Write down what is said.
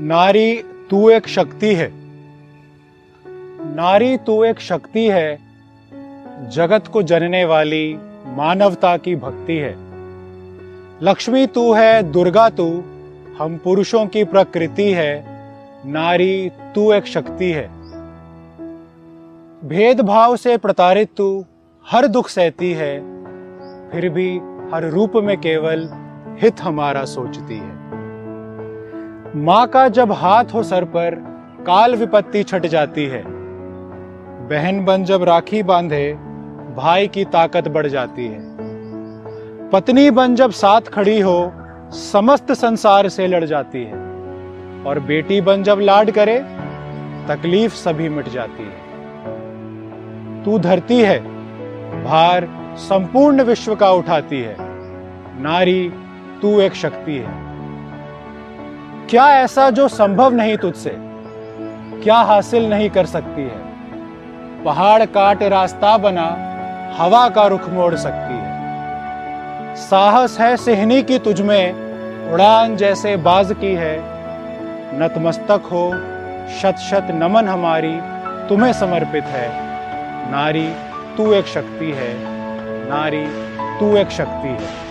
नारी तू एक शक्ति है। नारी तू एक शक्ति है, जगत को जनने वाली मानवता की भक्ति है। लक्ष्मी तू है, दुर्गा तू, हम पुरुषों की प्रकृति है, नारी तू एक शक्ति है। भेदभाव से प्रताड़ित तू, हर दुख सहती है, फिर भी हर रूप में केवल हित हमारा सोचती है। माँ का जब हाथ हो सर पर, काल विपत्ति छट जाती है। बहन बन जब राखी बांधे, भाई की ताकत बढ़ जाती है। पत्नी बन जब साथ खड़ी हो, समस्त संसार से लड़ जाती है। और बेटी बन जब लाड करे, तकलीफ़ सभी मिट जाती है। तू धरती है, भार संपूर्ण विश्व का उठाती है। नारी, तू एक शक्ति है। क्या ऐसा जो संभव नहीं तुझसे? क्या हासिल नहीं कर सकती है? पहाड़ काट रास्ता बना, हवा का रुख मोड़ सकती है। साहस है सिहनी की तुझमें उड़ान जैसे बाज की है। नतमस्तक हो, शत शत नमन हमारी, तुम्हें समर्पित है। नारी, तू एक शक्ति है। नारी, तू एक शक्ति है।